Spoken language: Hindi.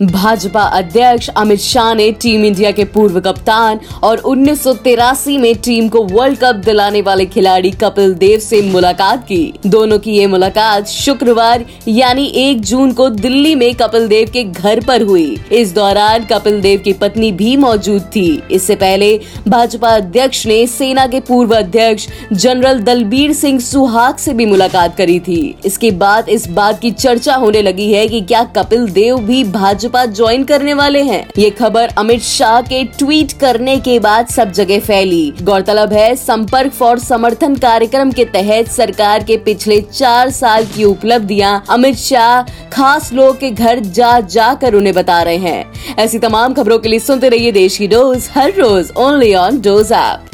भाजपा अध्यक्ष अमित शाह ने टीम इंडिया के पूर्व कप्तान और उन्नीस सौ तिरासी में टीम को वर्ल्ड कप दिलाने वाले खिलाड़ी कपिल देव से मुलाकात की। दोनों की ये मुलाकात शुक्रवार, यानी एक जून को दिल्ली में कपिल देव के घर पर हुई। इस दौरान कपिल देव की पत्नी भी मौजूद थी। इससे पहले भाजपा अध्यक्ष ने सेना के पूर्व अध्यक्ष जनरल दलबीर सिंह सुहाग से भी मुलाकात करी थी। इसके बाद इस बात की चर्चा होने लगी है कि क्या कपिल देव भी भाजपा भाजपा ज्वाइन करने वाले हैं। ये खबर अमित शाह के ट्वीट करने के बाद सब जगह फैली। गौरतलब है, संपर्क फॉर समर्थन कार्यक्रम के तहत सरकार के पिछले चार साल की उपलब्धियाँ अमित शाह, खास लोग के घर जा जा कर उन्हें बता रहे हैं। ऐसी तमाम खबरों के लिए सुनते रहिए देश की डोज, हर रोज ओनली ऑन डोज ऐप